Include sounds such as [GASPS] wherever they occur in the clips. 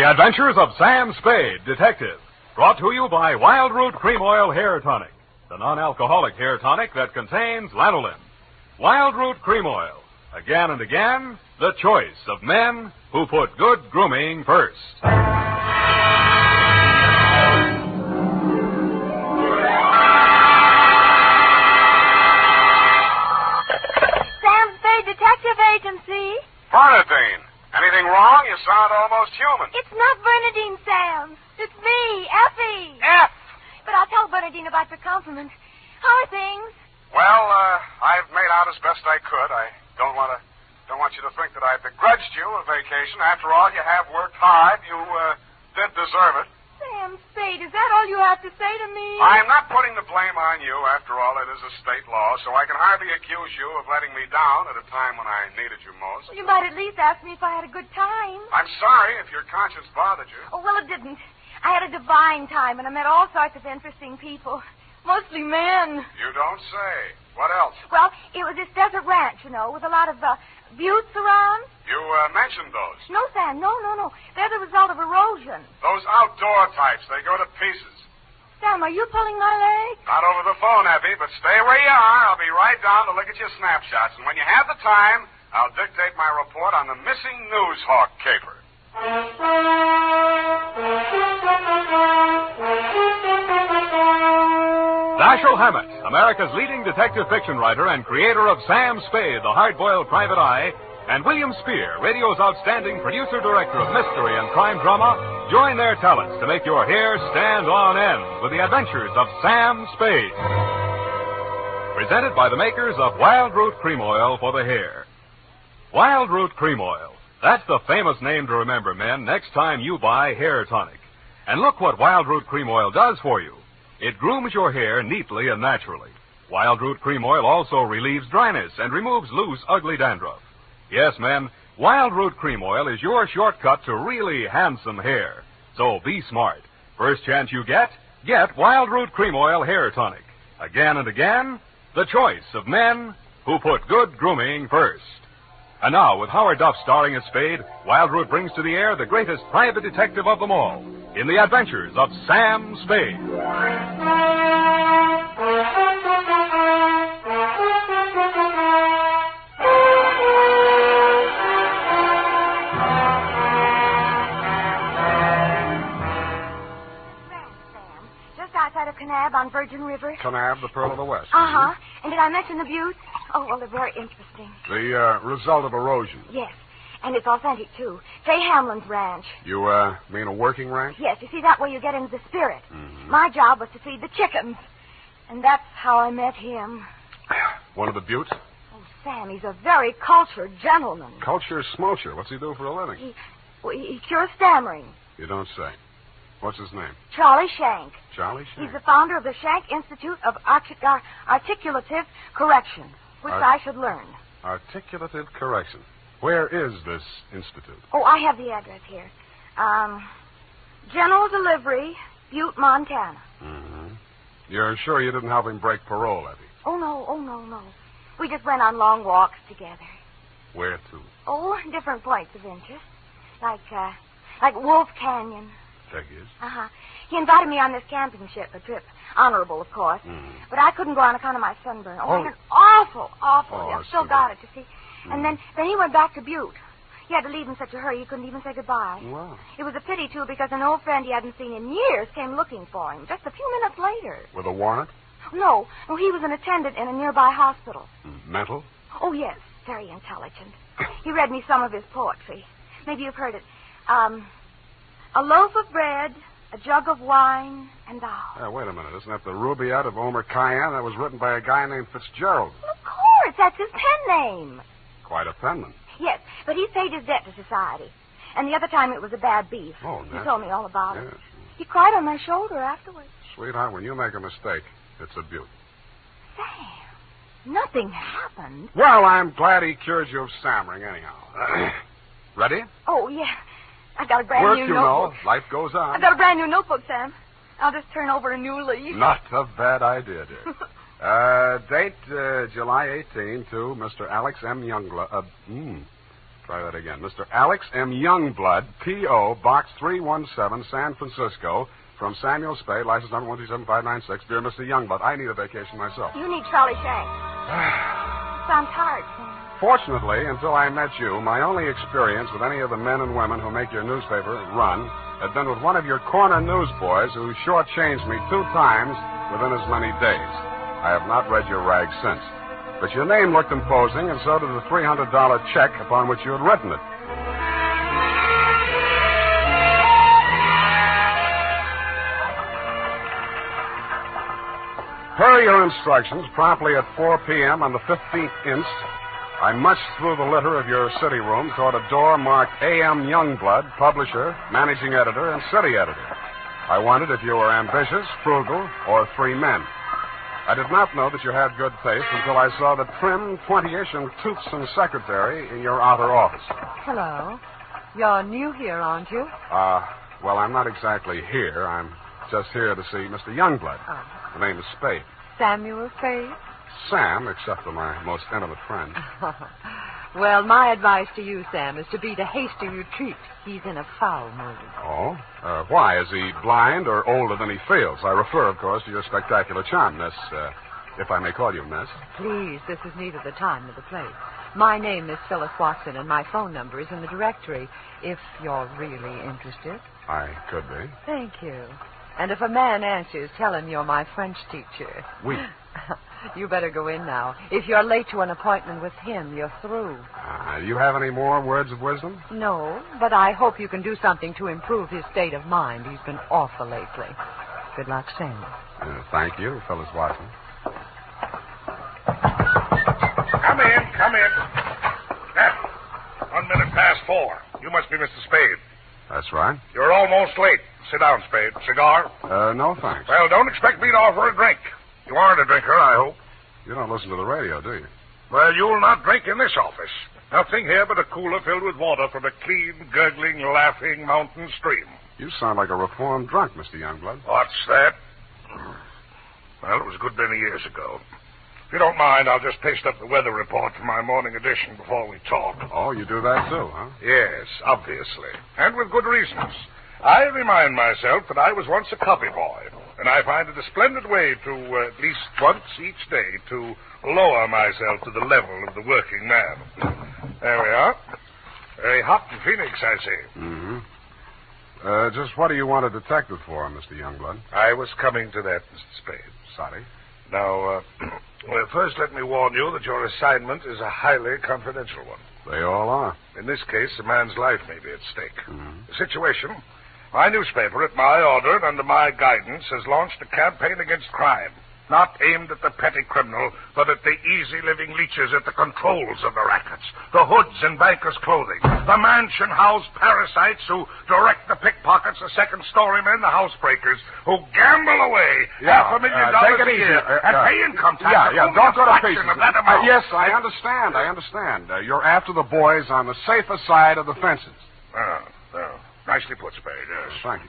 The Adventures of Sam Spade, Detective. Brought to you by Wildroot Cream Oil Hair Tonic, the non-alcoholic hair tonic that contains lanolin. Wildroot Cream Oil. Again and again, the choice of men who put good grooming first. Sam Spade Detective Agency. Bernadine, anything wrong? You sound almost human. It's not Bernadine, Sam. It's me, Effie. F. But I'll tell Bernadine about your compliment. How are things? Well, uh, I've made out as best I could. I don't want to, don't want you to think that I begrudged you a vacation. After all, you have worked hard. You uh, did deserve it. Sam Spade, is that all you have to say to me? I'm not putting the blame on you. After all, it is a state law, so I can hardly accuse you of letting me down at a time when I needed you most. You might at least ask me if I had a good time. I'm sorry if your conscience bothered you. Oh, well, it didn't. I had a divine time, and I met all sorts of interesting people. Mostly men. You don't say. What else? Well, it was this desert ranch, you know, with a lot of uh, buttes around. You uh, mentioned those. No, Sam, no, no, no. They're the result of erosion. Those outdoor types, they go to pieces. Sam, are you pulling my leg? Not over the phone, Effie, but stay where you are. I'll be right down to look at your snapshots. And when you have the time, I'll dictate my report on the missing news hawk caper. [LAUGHS] Dashiell Hammett, America's leading detective fiction writer and creator of Sam Spade, the hard-boiled private eye, and William Spier, radio's outstanding producer-director of mystery and crime drama, join their talents to make your hair stand on end with the adventures of Sam Spade. Presented by the makers of Wildroot Cream Oil for the hair. Wildroot Cream Oil. That's the famous name to remember, men, next time you buy hair tonic. And look what Wildroot Cream Oil does for you. It grooms your hair neatly and naturally. Wildroot Cream Oil also relieves dryness and removes loose, ugly dandruff. Yes, men, Wildroot Cream Oil is your shortcut to really handsome hair. So be smart. First chance you get, get Wildroot Cream Oil Hair Tonic. Again and again, the choice of men who put good grooming first. And now, with Howard Duff starring as Spade, Wildroot brings to the air the greatest private detective of them all in the adventures of Sam Spade. Sam, just outside of Kanab on Virgin River. Kanab, the Pearl of the West. Uh huh. And did I mention the buttes? Oh, well, they're very interesting. The uh, result of erosion. Yes. And it's authentic, too. Fay Hamlin's ranch. You uh, mean a working ranch? Yes, you see, that way you get into the spirit. Mm-hmm. My job was to feed the chickens. And that's how I met him. [SIGHS] One of the buttes? Oh, Sam, he's a very cultured gentleman. Culture smulcher. What's he do for a living? He, well, he cures stammering. You don't say. What's his name? Charlie Shank. Charlie He's the founder of the Shank Institute of Artic- Articulative Correction, which Art- I should learn. Articulative correction. Where is this institute? Oh, I have the address here. Um, General Delivery, Butte, Montana. Mm-hmm. You're sure you didn't help him break parole, Effie? Oh, no, oh, no, no. We just went on long walks together. Where to? Oh, different points of interest. Like, uh, like Wolf Canyon. Figures. Uh-huh. He invited me on this camping ship, a trip. Honorable, of course. Mhm. But I couldn't go on account of my sunburn. Oh, Oh. I had an awful, awful. Oh, I've still got it, you see. And then, then he went back to Butte. He had to leave in such a hurry he couldn't even say goodbye. Wow. It was a pity, too, because an old friend he hadn't seen in years came looking for him just a few minutes later. With a warrant? No, no, he was an attendant in a nearby hospital. Mental? Oh, yes, very intelligent. He read me some of his poetry. Maybe you've heard it. Um, a loaf of bread, a jug of wine, and thou. Uh, wait a minute. Isn't that the Rubaiyat of Omar Khayyam? That was written by a guy named Fitzgerald. Well, of course, that's his pen name. Quite a penman. Yes, but he's paid his debt to society. And the other time it was a bad beef. Oh, He naturally. told me all about it. Yes. He cried on my shoulder afterwards. Sweetheart, when you make a mistake, it's a beaut. Sam, nothing happened. Well, I'm glad he cured you of stammering, anyhow. [CLEARS THROAT] Ready? Oh, yeah. I got a brand Work, new you know. Life goes on. I got a brand new notebook, Sam. I'll just turn over a new leaf. Not a bad idea, dear. [LAUGHS] uh, date uh, July 18 to Mr. Alex M. Youngblood. Uh, mm, try that again. Mr. Alex M. Youngblood, P.O., Box 317, San Francisco, from Samuel Spade, license number 1375596. Dear Mr. Youngblood, I need a vacation myself. You need Charlie Shanks. [SIGHS] Sounds hard, Sam. Fortunately, until I met you, my only experience with any of the men and women who make your newspaper run had been with one of your corner newsboys who shortchanged me two times within as many days. I have not read your rag since. But your name looked imposing, and so did the $300 check upon which you had written it. Per your instructions, promptly at 4 p.m. on the 15th inst, I munched through the litter of your city room toward a door marked A.M. Youngblood, publisher, managing editor, and city editor. I wondered if you were ambitious, frugal, or three men. I did not know that you had good taste until I saw the trim, twenty-ish, and toothsome secretary in your outer office. Hello. You're new here, aren't you? Uh, well, I'm not exactly here. I'm just here to see Mr. Youngblood. Oh. The name is Spade. Samuel Spade? Sam, except for my most intimate friend. [LAUGHS] well, my advice to you, Sam, is to beat a hasty retreat. He's in a foul mood. Oh? Uh, why? Is he blind or older than he feels? I refer, of course, to your spectacular charm, Miss, uh, if I may call you Miss. Please, this is neither the time nor the place. My name is Phyllis Watson, and my phone number is in the directory, if you're really interested. I could be. Thank you. And if a man answers, tell him you're my French teacher. Oui. [LAUGHS] you better go in now. If you're late to an appointment with him, you're through. Uh, you have any more words of wisdom? No, but I hope you can do something to improve his state of mind. He's been awful lately. Good luck, Sam. Uh, thank you, Phyllis Watson. Come in, come in. Now, one minute past four. You must be Mr. Spade. That's right. You're almost late. Sit down, Spade. Cigar? Uh, no thanks. Well, don't expect me to offer a drink. You aren't a drinker, I hope. You don't listen to the radio, do you? Well, you'll not drink in this office. Nothing here but a cooler filled with water from a clean, gurgling, laughing mountain stream. You sound like a reformed drunk, Mr. Youngblood. What's that? Well, it was a good many years ago. If you don't mind, I'll just paste up the weather report for my morning edition before we talk. Oh, you do that too, huh? Yes, obviously. And with good reasons. I remind myself that I was once a copy boy, and I find it a splendid way to, uh, at least once each day, to lower myself to the level of the working man. There we are. Very hot in Phoenix, I see. Mm-hmm. Uh, just what do you want a detective for, Mr. Youngblood? I was coming to that, Mr. Spade. Sorry. Now, uh, [CLEARS THROAT] well, first let me warn you that your assignment is a highly confidential one. They all are. In this case, a man's life may be at stake. Mhm. The situation my newspaper, at my order and under my guidance, has launched a campaign against crime. Not aimed at the petty criminal, but at the easy living leeches at the controls of the rackets, the hoods in bankers' clothing, the mansion house parasites who direct the pickpockets, the second story men, the housebreakers, who gamble away Yeah, half a million uh, dollars a year Uh, and uh, pay income tax. Yeah, yeah, don't go to pieces. Of that Uh, yes, I understand. I understand. Uh, you're after the boys on the safer side of the fences. Ah, nicely put, Spade, yes. Thank you.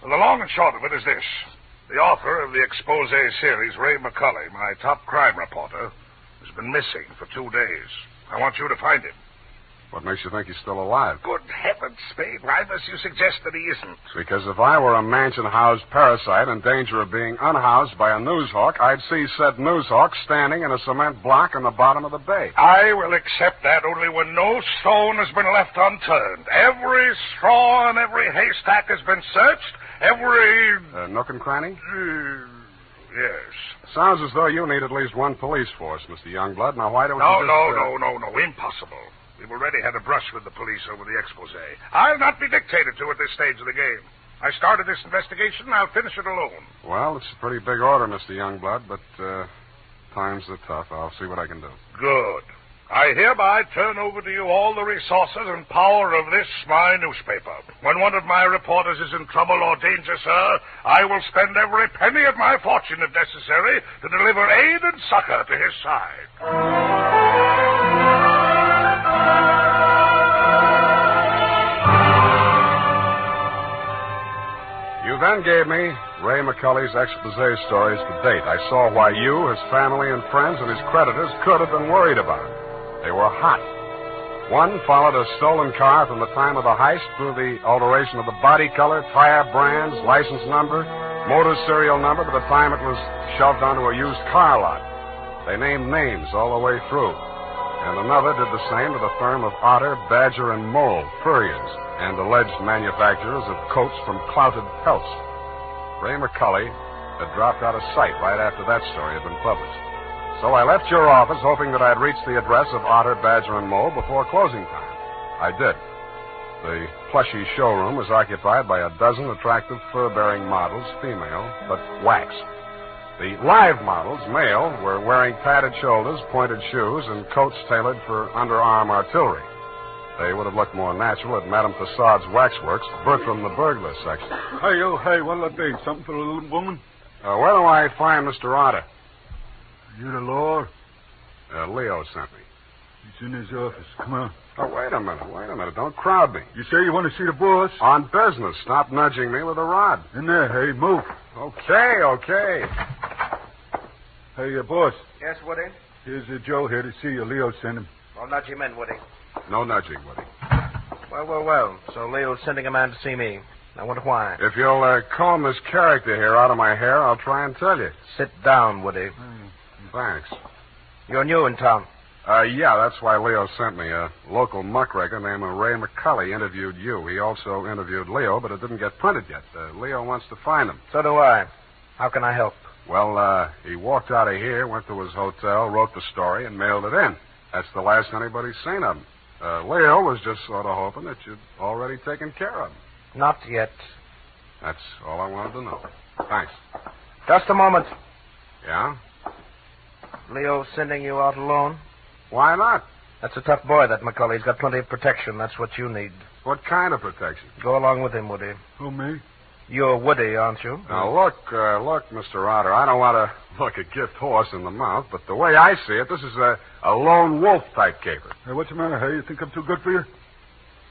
Well, the long and short of it is this. The author of the expose series, Ray McCully, my top crime reporter, has been missing for two days. I want you to find him. What makes you think he's still alive? Good heavens, Spade. Why must you suggest that he isn't? Because if I were a mansion-housed parasite in danger of being unhoused by a news hawk, I'd see said news hawk standing in a cement block in the bottom of the bay. I will accept that only when no stone has been left unturned. Every straw and every haystack has been searched. Every. Uh, nook and cranny? Uh, yes. Sounds as though you need at least one police force, Mr. Youngblood. Now, why don't No, you just... no, uh, no, no, no. Impossible. We've already had a brush with the police over the expose. I'll not be dictated to at this stage of the game. I started this investigation, and I'll finish it alone. Well, it's a pretty big order, Mr. Youngblood, but uh, times are tough. I'll see what I can do. Good. I hereby turn over to you all the resources and power of this, my newspaper. When one of my reporters is in trouble or danger, sir, I will spend every penny of my fortune, if necessary, to deliver aid and succor to his side. Then gave me Ray McCully's expose stories to date. I saw why you, his family and friends, and his creditors could have been worried about. They were hot. One followed a stolen car from the time of the heist through the alteration of the body color, tire brands, license number, motor serial number to the time it was shoved onto a used car lot. They named names all the way through. And another did the same to the firm of Otter, Badger, and Mole, furriers, and alleged manufacturers of coats from clouted pelts. Ray McCully had dropped out of sight right after that story had been published. So I left your office hoping that I'd reach the address of Otter, Badger, and Mole before closing time. I did. The plushy showroom was occupied by a dozen attractive fur-bearing models, female, but wax. The live models, male, were wearing padded shoulders, pointed shoes, and coats tailored for underarm artillery. They would have looked more natural at Madame Tussaud's waxworks, Bertram the burglar section. Hey, oh, hey, what'll it be? Something for the little woman? Uh, where do I find Mr. Otter? You the law? Uh, Leo sent me. He's in his office. Come on. Oh, wait a minute, wait a minute. Don't crowd me. You say you want to see the boss? On business. Stop nudging me with a rod. In there, hey, move. Okay, okay. Hey, uh, boss. Yes, Woody? Here's uh, Joe here to see you. Leo sent him. Well, nudge him in, Woody. No nudging, Woody. Well, well, well. So Leo's sending a man to see me. I wonder why. If you'll uh, comb this character here out of my hair, I'll try and tell you. Sit down, Woody. Thanks. You're new in town. Uh, yeah, that's why Leo sent me. A local muckraker named Ray McCully interviewed you. He also interviewed Leo, but it didn't get printed yet. Uh, Leo wants to find him. So do I. How can I help? Well, uh, he walked out of here, went to his hotel, wrote the story, and mailed it in. That's the last anybody's seen of him. Uh, Leo was just sort of hoping that you'd already taken care of him. Not yet. That's all I wanted to know. Thanks. Just a moment. Yeah? Leo sending you out alone? Why not? That's a tough boy, that McCully. He's got plenty of protection. That's what you need. What kind of protection? Go along with him, Woody. Who, me? You're Woody, aren't you? Now, look, uh, look, Mr. Otter, I don't want to [LAUGHS] look a gift horse in the mouth, but the way I see it, this is a, a lone wolf type caper. Hey, what's the matter, hey? You think I'm too good for you?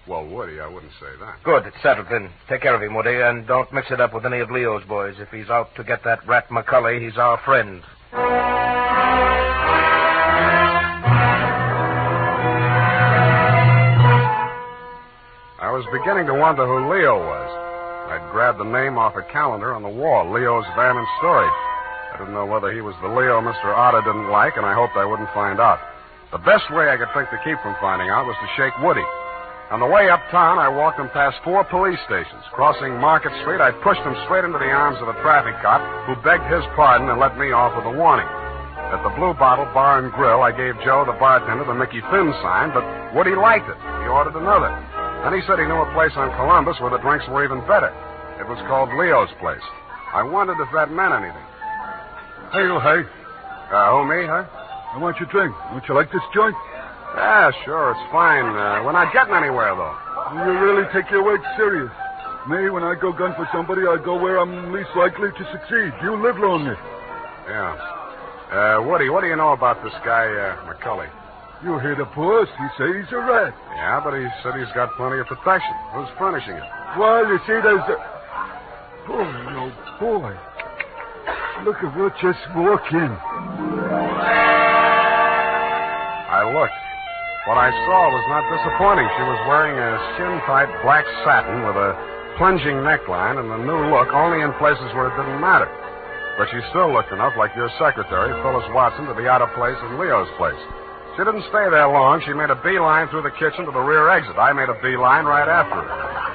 Well, Woody, I wouldn't say that. Good. It's settled then. Take care of him, Woody, and don't mix it up with any of Leo's boys. If he's out to get that rat McCully, he's our friend. I was beginning to wonder who Leo was. Grabbed the name off a calendar on the wall, Leo's Van and Storage. I didn't know whether he was the Leo Mr. Otter didn't like, and I hoped I wouldn't find out. The best way I could think to keep from finding out was to shake Woody. On the way uptown, I walked him past four police stations. Crossing Market Street, I pushed him straight into the arms of a traffic cop who begged his pardon and let me off with a warning. At the Blue Bottle Bar and Grill, I gave Joe, the bartender, the Mickey Finn sign, but Woody liked it. He ordered another. Then he said he knew a place on Columbus where the drinks were even better. It was called Leo's Place. I wondered if that meant anything. Hey, oh, hey. Uh, who, me, huh? I want your drink. Don't you like this joint? Yeah, sure, it's fine. Uh, we're not getting anywhere, though. You really take your work serious. Me, when I go gun for somebody, I go where I'm least likely to succeed. You live lonely. Yeah. Uh, Woody, what do you know about this guy, uh, McCully? You hear the boss. He say he's a rat. Yeah, but he said he's got plenty of protection. Who's furnishing it? Well, you see, there's a... Oh, boy. Look at what just walked in. I looked. What I saw was not disappointing. She was wearing a skin-tight black satin with a plunging neckline and a new look only in places where it didn't matter. But she still looked enough like your secretary, Phyllis Watson, to be out of place in Leo's place. She didn't stay there long. She made a beeline through the kitchen to the rear exit. I made a beeline right after her.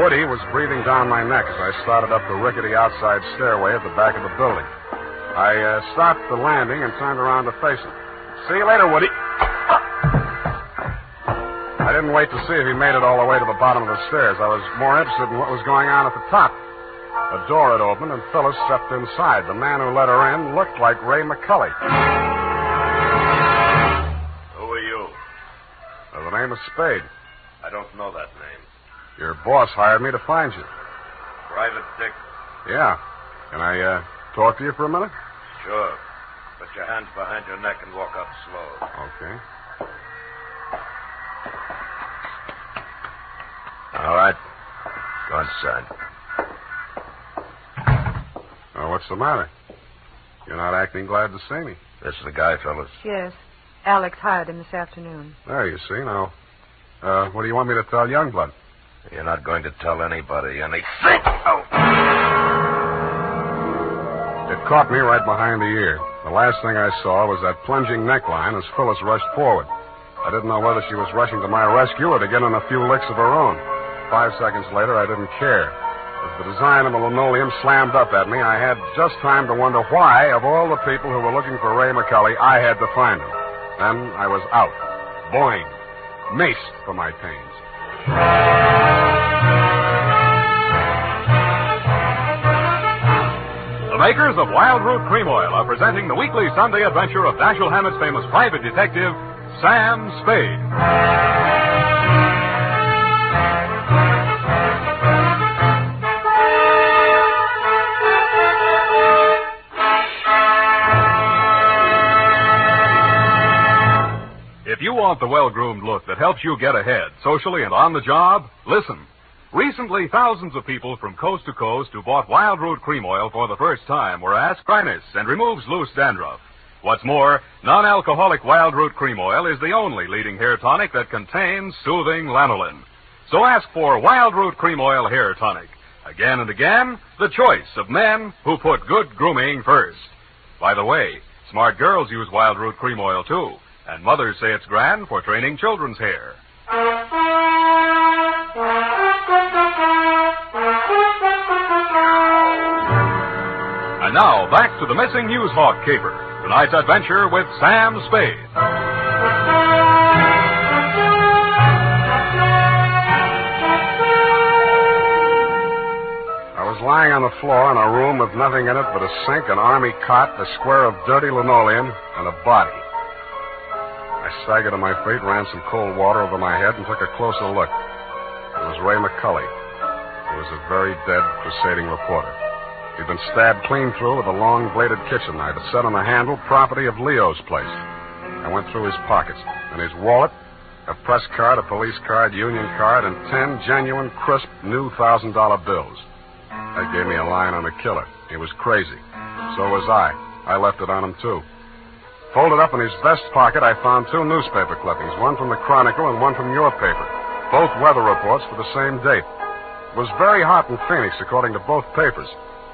Woody was breathing down my neck as I started up the rickety outside stairway at the back of the building. I uh, stopped the landing and turned around to face him. See you later, Woody. I didn't wait to see if he made it all the way to the bottom of the stairs. I was more interested in what was going on at the top. A door had opened, and Phyllis stepped inside. The man who let her in looked like Ray McCully. Who are you? Uh, the name is Spade. I don't know that name. Your boss hired me to find you. Private Dick? Yeah. Can I uh, talk to you for a minute? Sure. Put your hands behind your neck and walk up slow. Okay. All right. Go inside. Uh, what's the matter? You're not acting glad to see me. This is the guy, fellas. Yes. Alex hired him this afternoon. There, you see. Now, uh, what do you want me to tell Youngblood? You're not going to tell anybody anything. Oh. It caught me right behind the ear. The last thing I saw was that plunging neckline as Phyllis rushed forward. I didn't know whether she was rushing to my rescue or to get in a few licks of her own. Five seconds later, I didn't care. As the design of the linoleum slammed up at me, I had just time to wonder why, of all the people who were looking for Ray McCully, I had to find him. Then I was out. Boing. Maced for my pains. Makers of Wildroot Cream Oil are presenting the weekly Sunday adventure of Dashiell Hammett's famous private detective, Sam Spade. If you want the well groomed look that helps you get ahead, socially and on the job, listen. Recently, thousands of people from coast to coast who bought Wildroot Cream Oil for the first time were asked dryness and removes loose dandruff. What's more, non alcoholic Wildroot Cream Oil is the only leading hair tonic that contains soothing lanolin. So ask for Wildroot Cream Oil Hair Tonic. Again and again, the choice of men who put good grooming first. By the way, smart girls use Wildroot Cream Oil too, and mothers say it's grand for training children's hair. [LAUGHS] And now, back to the missing news hawk caper. Tonight's adventure with Sam Spade. I was lying on the floor in a room with nothing in it but a sink, an army cot, a square of dirty linoleum, and a body. I staggered to my feet, ran some cold water over my head, and took a closer look. It was Ray McCully. He was a very dead crusading reporter. He'd been stabbed clean through with a long bladed kitchen knife. It set on the handle, property of Leo's place. I went through his pockets. and his wallet, a press card, a police card, union card, and ten genuine, crisp, new thousand dollar bills. That gave me a line on the killer. He was crazy. So was I. I left it on him, too. Folded up in his vest pocket, I found two newspaper clippings, one from the Chronicle and one from your paper. Both weather reports for the same date. It was very hot in Phoenix, according to both papers.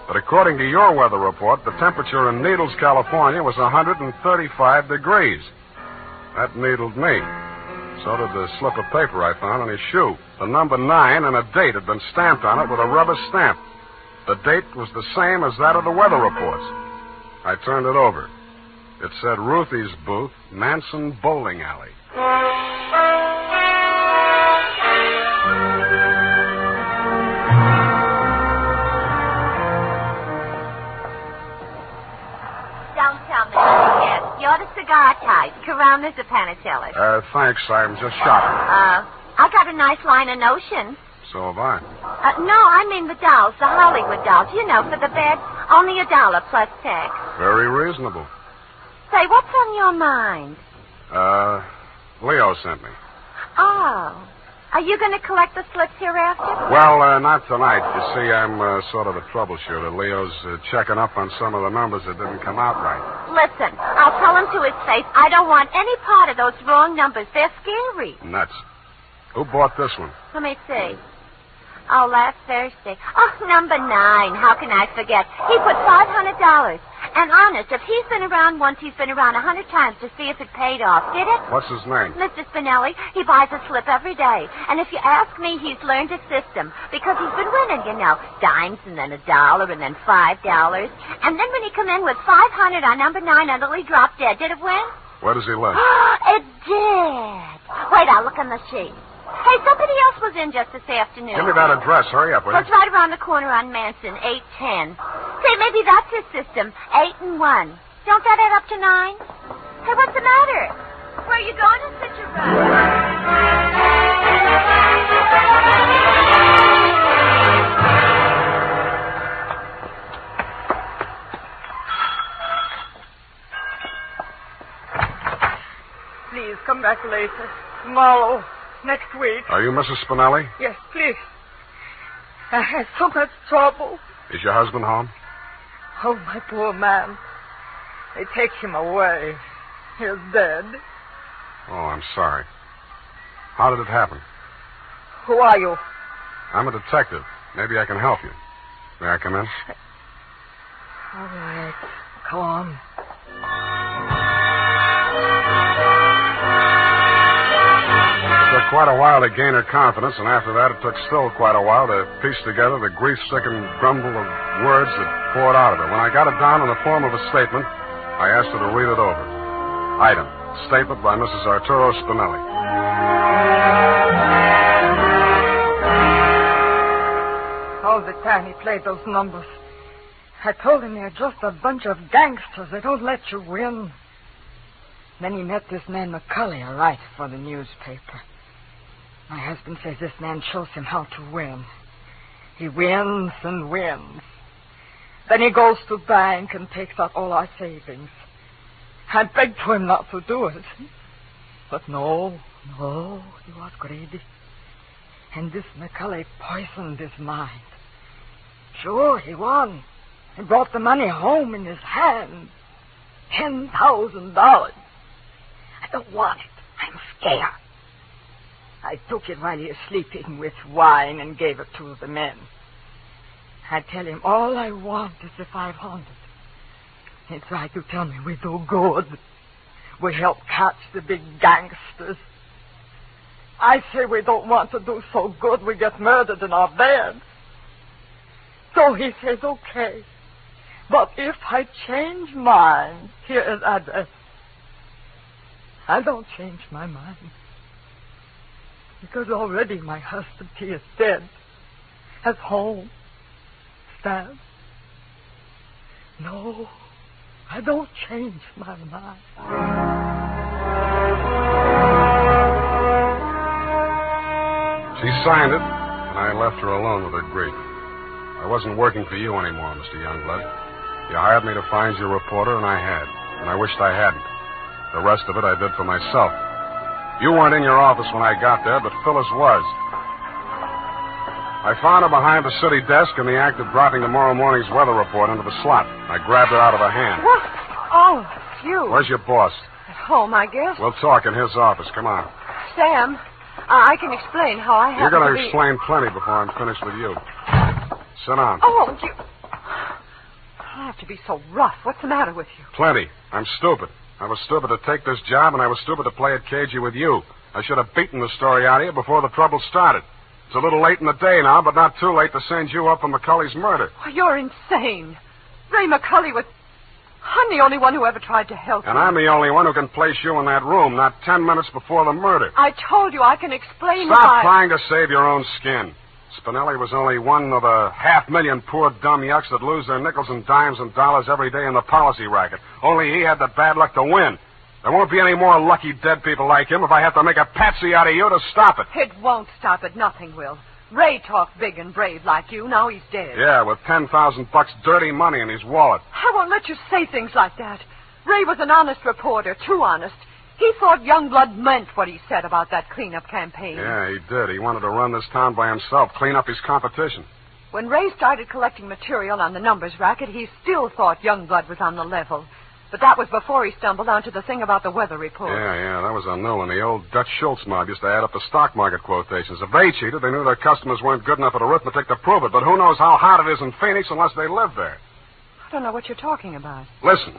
But according to your weather report, the temperature in Needles, California was 135 degrees. That needled me. So did the slip of paper I found on his shoe. The number nine and a date had been stamped on it with a rubber stamp. The date was the same as that of the weather reports. I turned it over. It said Ruthie's booth, Manson Bowling Alley. Cigar type. Coronas or Panatelas? Uh, thanks. I'm just shopping. Uh, I got a nice line of notions. So have I. Uh, no, I mean the dolls, the Hollywood dolls. You know, for the bed, only a dollar plus tax. Very reasonable. Say, what's on your mind? Uh, Leo sent me. Oh. Are you going to collect the slips hereafter? Well, uh, not tonight. You see, I'm uh, sort of a troubleshooter. Leo's uh, checking up on some of the numbers that didn't come out right. Listen, I'll tell him to his face I don't want any part of those wrong numbers. They're scary. Nuts. Who bought this one? Let me see. Oh, last Thursday. Oh, number nine. How can I forget? He put five hundred dollars. And honest, if he's been around once, he's been around a hundred times to see if it paid off. Did it? What's his name? Mr. Spinelli, he buys a slip every day. And if you ask me, he's learned a system. Because he's been winning, you know. Dimes and then a dollar and then five dollars. And then when he come in with five hundred on number nine until he dropped dead, did it win? Where does he live? [GASPS] it did. Wait, I'll look on the sheet. Hey, somebody else was in just this afternoon. Give me that address. Hurry up, will Well, it's right around the corner on Manson, 810. Say, maybe that's his system, 8 and 1. Don't that add up to 9? Hey, what's the matter? Where are you going in such a rush? Please come back later. Tomorrow. Next week. Are you Mrs. Spinelli? Yes, please. I had so much trouble. Is your husband home? Oh, my poor man. They take him away. He's dead. Oh, I'm sorry. How did it happen? Who are you? I'm a detective. Maybe I can help you. May I come in? All right. Come on. Quite a while to gain her confidence, and after that, it took still quite a while to piece together the grief stricken grumble of words that poured out of her. When I got it down in the form of a statement, I asked her to read it over. Item Statement by Mrs. Arturo Spinelli. All the time he played those numbers. I told him they're just a bunch of gangsters. They don't let you win. Then he met this man McCully, a writer for the newspaper. My husband says this man shows him how to win. He wins and wins. Then he goes to bank and takes out all our savings. I begged for him not to do it. But no, no, he was greedy. And this McCully poisoned his mind. Sure, he won. He brought the money home in his hand. Ten thousand dollars. I don't want it. I'm scared. I took it while he was sleeping with wine and gave it to the men. I tell him all I want is the five hundred. He tried to tell me we do good. We help catch the big gangsters. I say we don't want to do so good we get murdered in our beds. So he says, okay. But if I change mine, here is address. I don't change my mind. Because already my husband, he is dead. Has home. Stabbed. No, I don't change my mind. She signed it, and I left her alone with her grief. I wasn't working for you anymore, Mr. Youngblood. You hired me to find you a reporter, and I had. And I wished I hadn't. The rest of it I did for myself. You weren't in your office when I got there, but Phyllis was. I found her behind the city desk in the act of dropping tomorrow morning's weather report into the slot. I grabbed her out of her hand. What? Oh, you. Where's your boss? At home, I guess. We'll talk in his office. Come on. Sam, uh, I can explain how I You're going to be... explain plenty before I'm finished with you. Sit down. Oh, you... I have to be so rough. What's the matter with you? Plenty. I'm stupid. I was stupid to take this job, and I was stupid to play it cagey with you. I should have beaten the story out of you before the trouble started. It's a little late in the day now, but not too late to send you up for McCully's murder. Oh, you're insane. Ray McCully was... I'm the only one who ever tried to help you. And you. I'm the only one who can place you in that room, not ten minutes before the murder. I told you I can explain Stop why... trying to save your own skin. Spinelli was only one of a half million poor dumb yucks that lose their nickels and dimes and dollars every day in the policy racket. Only he had the bad luck to win. There won't be any more lucky dead people like him if I have to make a patsy out of you to stop it. It won't stop it. Nothing will. Ray talked big and brave like you. Now he's dead. Yeah, with ten thousand bucks dirty money in his wallet. I won't let you say things like that. Ray was an honest reporter, too honest. He thought Youngblood meant what he said about that cleanup campaign. Yeah, he did. He wanted to run this town by himself, clean up his competition. When Ray started collecting material on the numbers racket, he still thought Youngblood was on the level. But that was before he stumbled onto the thing about the weather report. Yeah, yeah, that was a new one. The old Dutch Schultz mob used to add up the stock market quotations. If they cheated, they knew their customers weren't good enough at arithmetic to prove it. But who knows how hot it is in Phoenix unless they live there? I don't know what you're talking about. Listen,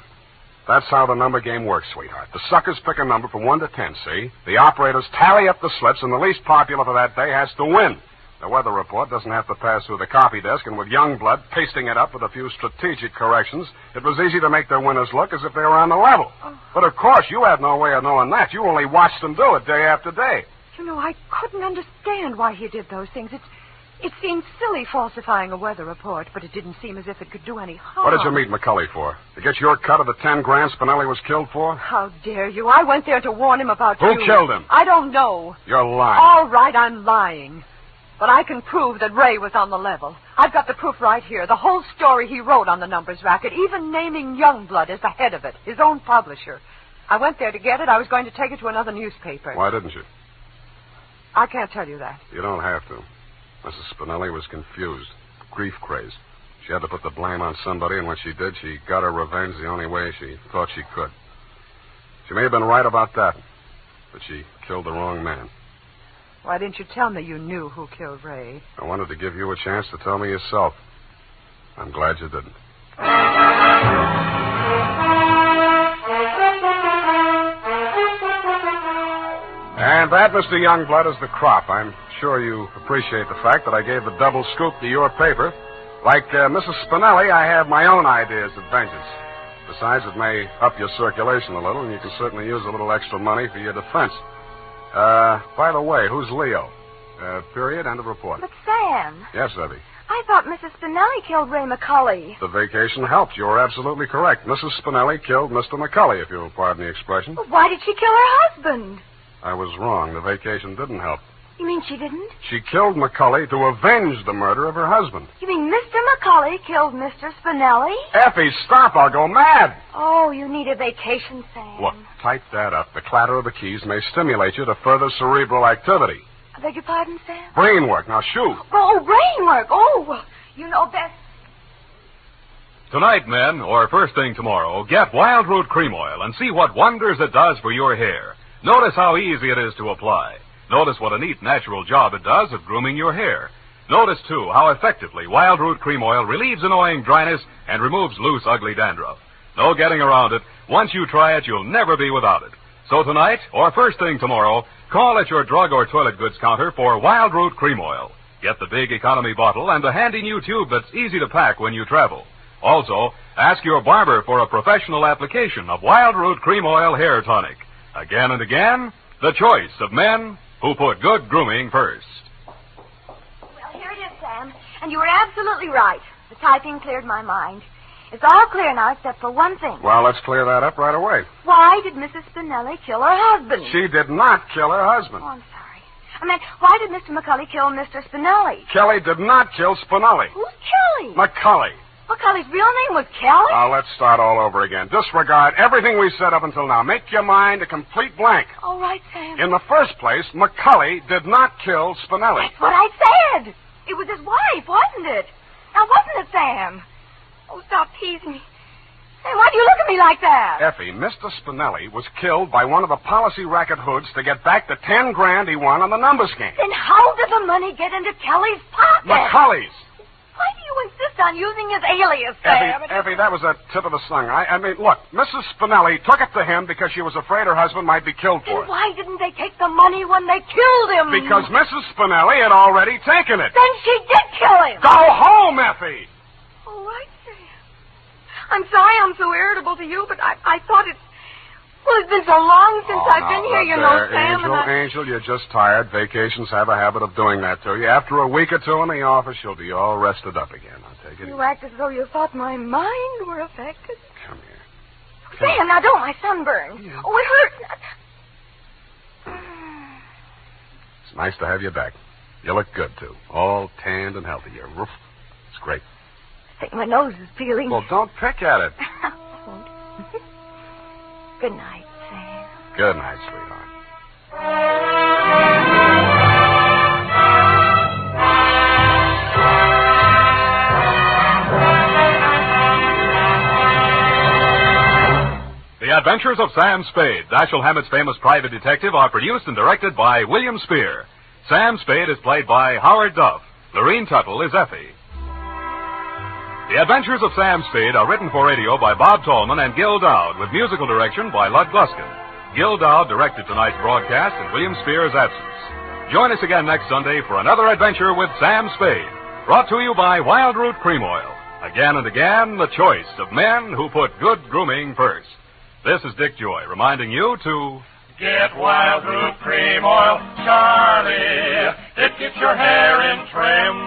that's how the number game works, sweetheart. The suckers pick a number from 1 to 10, see? The operators tally up the slips, and the least popular for that day has to win. The weather report doesn't have to pass through the copy desk, and with Youngblood pasting it up with a few strategic corrections, it was easy to make their winners look as if they were on the level. But of course, you had no way of knowing that. You only watched them do it day after day. You know, I couldn't understand why he did those things. It, it seemed silly falsifying a weather report, but it didn't seem as if it could do any harm. What did you meet McCully for? To get your cut of the ten grand Spinelli was killed for? How dare you? I went there to warn him about Who you. killed him? I don't know. You're lying. All right, I'm lying. But I can prove that Ray was on the level. I've got the proof right here. The whole story he wrote on the numbers racket, even naming Youngblood as the head of it, his own publisher. I went there to get it. I was going to take it to another newspaper. Why didn't you? I can't tell you that. You don't have to. Mrs. Spinelli was confused, grief crazed. She had to put the blame on somebody, and when she did, she got her revenge the only way she thought she could. She may have been right about that. but she killed the wrong man. Why didn't you tell me you knew who killed Ray? I wanted to give you a chance to tell me yourself. I'm glad you didn't. And that, Mr. Youngblood, is the crop. I'm sure you appreciate the fact that I gave the double scoop to your paper. Like uh, Mrs. Spinelli, I have my own ideas of vengeance. Besides, it may up your circulation a little, and you can certainly use a little extra money for your defense. Uh, by the way, who's Leo? Uh, period, end of report. But, Sam, Yes, Effie. I thought Mrs. Spinelli killed Ray McCully. The vacation helped. You're absolutely correct. Mrs. Spinelli killed Mr. McCully, if you'll pardon the expression. Well, why did she kill her husband? I was wrong. The vacation didn't help. You mean she didn't? She killed McCully to avenge the murder of her husband. You mean Mr. McCully killed Mr. Spinelli? Effie, stop. I'll go mad. Oh, you need a vacation, Sam. Look, type that up. The clatter of the keys may stimulate you to further cerebral activity. I beg your pardon, Sam? Brain work. Now shoot. Oh, brain work. Oh, you know best. Tonight, men, or first thing tomorrow, get Wildroot Cream Oil and see what wonders it does for your hair. Notice how easy it is to apply. Notice what a neat, natural job it does of grooming your hair. Notice, too, how effectively Wildroot Cream Oil relieves annoying dryness and removes loose, ugly dandruff. No getting around it. Once you try it, you'll never be without it. So tonight, or first thing tomorrow, call at your drug or toilet goods counter for Wildroot Cream Oil. Get the big economy bottle and the handy new tube that's easy to pack when you travel. Also, ask your barber for a professional application of Wildroot Cream Oil Hair Tonic. Again and again, the choice of men who put good grooming first. Well, here it is, Sam. And you were absolutely right. The typing cleared my mind. It's all clear now except for one thing. Well, let's clear that up right away. Why did Mrs. Spinelli kill her husband? She did not kill her husband. Oh, I'm sorry. I mean, why did Mr. McCully kill Mr. Spinelli? Kelly did not kill Spinelli. Who's Kelly? McCully. McCully's real name was Kelly? Now, let's start all over again. Disregard everything we said up until now. Make your mind a complete blank. All right, Sam. In the first place, McCully did not kill Spinelli. That's what I said. It was his wife, wasn't it? Now, wasn't it, Sam? Oh, stop teasing me. Hey, why do you look at me like that? Effie, Mr. Spinelli was killed by one of the policy racket hoods to get back the ten grand he won on the numbers game. Then how did the money get into Kelly's pocket? McCully's. Why do you insist on using his alias, Effie, Sam? Effie, that was a tip of the tongue. I, I mean, look, Mrs. Spinelli took it to him because she was afraid her husband might be killed for Then it. why didn't they take the money when they killed him? Because Mrs. Spinelli had already taken it. Then she did kill him. Go home, Effie! All right, Sam. I'm sorry I'm so irritable to you, but I, I thought it. Well, it's been so long since Oh, I've now, been here, you know, there, Sam. Angel, I... Angel, you're just tired. Vacations have a habit of doing that to you. After a week or two in the office, you'll be all rested up again. I'll take it You easy. act as though you thought my mind were affected. Come here. Sam, now don't. My sunburn. Oh, it hurts. It's nice to have you back. You look good, too. All tanned and healthy. Your roof. It's great. I think my nose is peeling. Well, don't pick at it. [LAUGHS] Good night, Sam. Good night, sweetheart. The Adventures of Sam Spade, Dashiell Hammett's famous private detective, are produced and directed by William Spier. Sam Spade is played by Howard Duff. Lorene Tuttle is Effie. The Adventures of Sam Spade are written for radio by Bob Tallman and Gil Doud, with musical direction by Lud Gluskin. Gil Doud directed tonight's broadcast in William Spier's absence. Join us again next Sunday for another adventure with Sam Spade, brought to you by Wildroot Cream Oil. Again and again, the choice of men who put good grooming first. This is Dick Joy reminding you to Get Wildroot Cream Oil, Charlie. It keeps your hair in trim.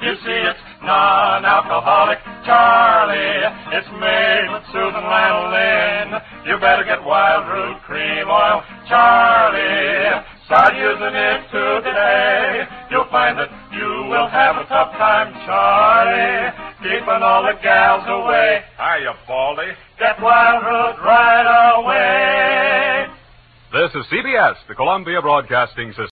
You see, it's non-alcoholic, Charlie. It's made with soothing Lanolin. You better get Wildroot Cream Oil, Charlie. Start using it today. You'll find that you will have a tough time, Charlie. Keeping all the gals away. Hiya, Baldy. Get Wildroot right away. This is CBS, the Columbia Broadcasting System.